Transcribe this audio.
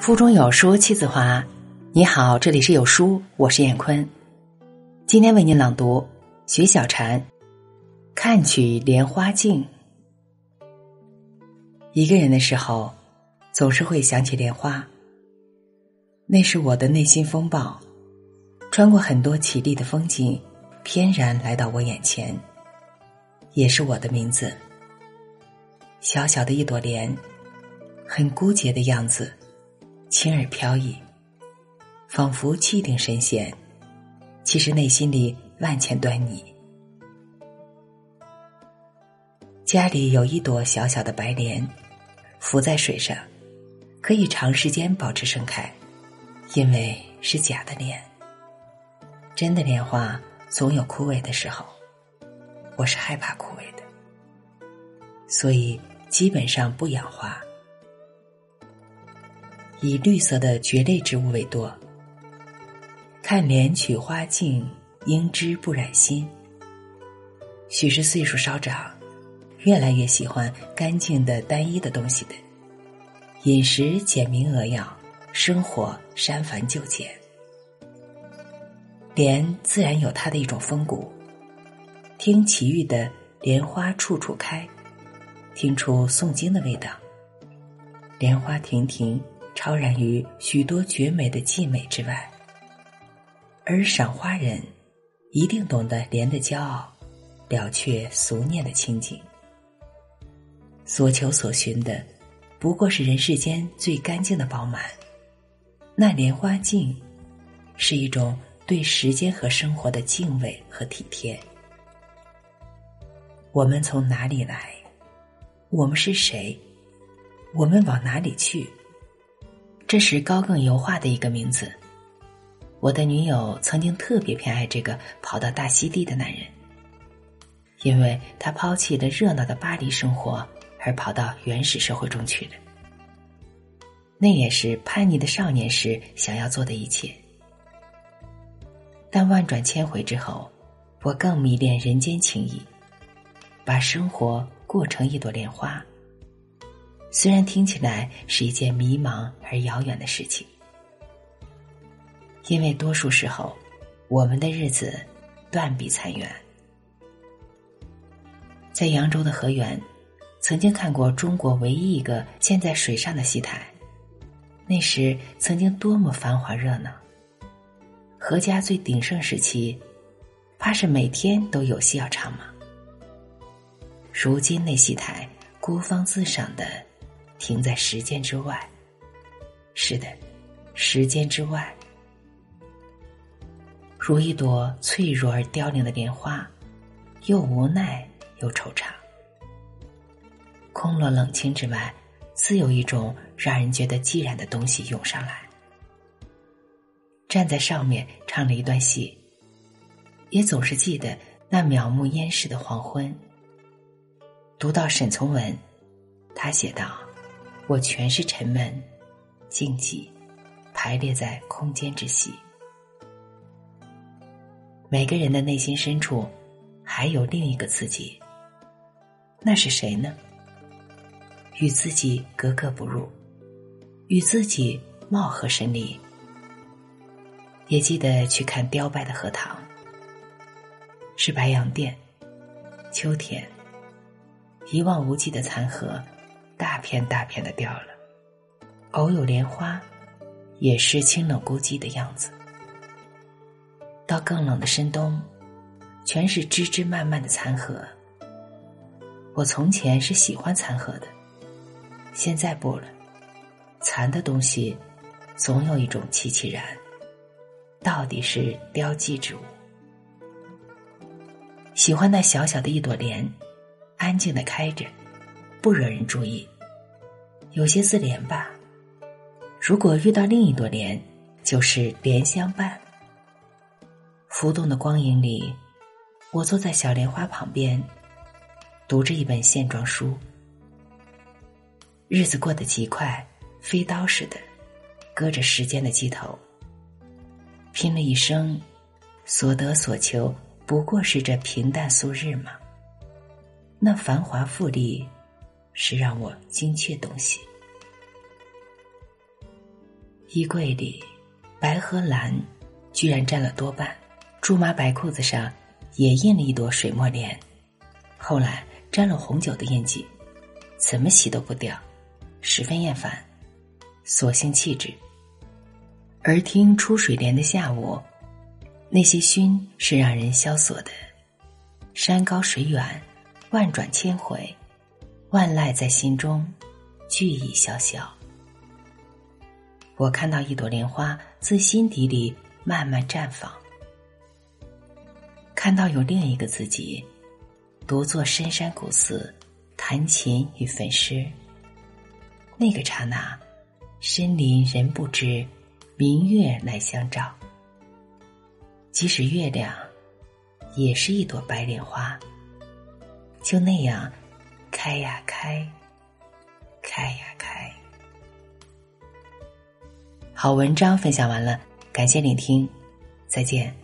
腹中有书气自华。你好，这里是有书，我是闫坤。今天为您朗读徐小婵《看取莲花镜》。一个人的时候，总是会想起莲花。那是我的内心风暴，穿过很多绮丽的风景，翩然来到我眼前。也是我的名字。小小的一朵莲，很孤洁的样子，轻而飘逸，仿佛气定神闲，其实内心里万千端倪。家里有一朵小小的白莲，浮在水上，可以长时间保持盛开，因为是假的莲。真的莲花总有枯萎的时候。我是害怕枯萎的，所以基本上不养花，以绿色的蕨类植物为多。看莲取花径，应知不染心。许是岁数稍长，越来越喜欢干净的、单一的东西的，饮食简明扼要，生活删繁就简。莲自然有它的一种风骨。听奇遇的莲花处处开，听出诵经的味道。莲花亭亭，超然于许多绝美的静美之外。而赏花人，一定懂得莲的骄傲，了却俗念的清净。所求所寻的，不过是人世间最干净的饱满。那莲花镜，是一种对时间和生活的敬畏和体贴。我们从哪里来？我们是谁？我们往哪里去？这是高更油画的一个名字。我的女友曾经特别偏爱这个跑到大溪地的男人，因为他抛弃了热闹的巴黎生活，而跑到原始社会中去了。那也是叛逆的少年时想要做的一切。但万转千回之后，我更迷恋人间情谊。把生活过成一朵莲花，虽然听起来是一件迷茫而遥远的事情，因为多数时候，我们的日子断壁残垣。在扬州的河源，曾经看过中国唯一一个建在水上的戏台，那时曾经多么繁华热闹。何家最鼎盛时期，怕是每天都有戏要唱吗？如今那戏台孤芳自赏的，停在时间之外。是的，时间之外，如一朵脆弱而凋零的莲花，又无奈又惆怅。空落冷清之外，自有一种让人觉得寂然的东西涌上来。站在上面唱了一段戏，也总是记得那渺目烟逝的黄昏。读到沈从文，他写道：“我全是沉闷、静寂，排列在空间之隙。每个人的内心深处，还有另一个自己。那是谁呢？与自己格格不入，与自己貌合神离。也记得去看凋败的荷塘，是白洋淀，秋天。”一望无际的残荷，大片大片的掉了。偶有莲花，也是清冷孤寂的样子。到更冷的深冬，全是枝枝蔓蔓的残荷。我从前是喜欢残荷的，现在不了。残的东西，总有一种凄凄然。到底是凋寂之物。喜欢那小小的一朵莲。安静的开着，不惹人注意，有些自怜吧。如果遇到另一朵莲，就是莲相伴。浮动的光影里，我坐在小莲花旁边，读着一本线装书。日子过得极快，飞刀似的，割着时间的鸡头。拼了一生，所得所求，不过是这平淡素日吗？那繁华富丽，是让我精确东西。衣柜里，白和蓝居然占了多半。驻马白裤子上也印了一朵水墨莲，后来沾了红酒的印记，怎么洗都不掉，十分厌烦，索性弃之。而听出水莲的下午，那些熏是让人萧索的。山高水远，万转千回，万籁在心中，俱已萧萧。我看到一朵莲花自心底里慢慢绽放，看到有另一个自己，独坐深山古寺，弹琴与焚诗。那个刹那，深林人不知，明月来相照。即使月亮，也是一朵白莲花，就那样开呀开，开呀开。好文章分享完了，感谢聆听，再见。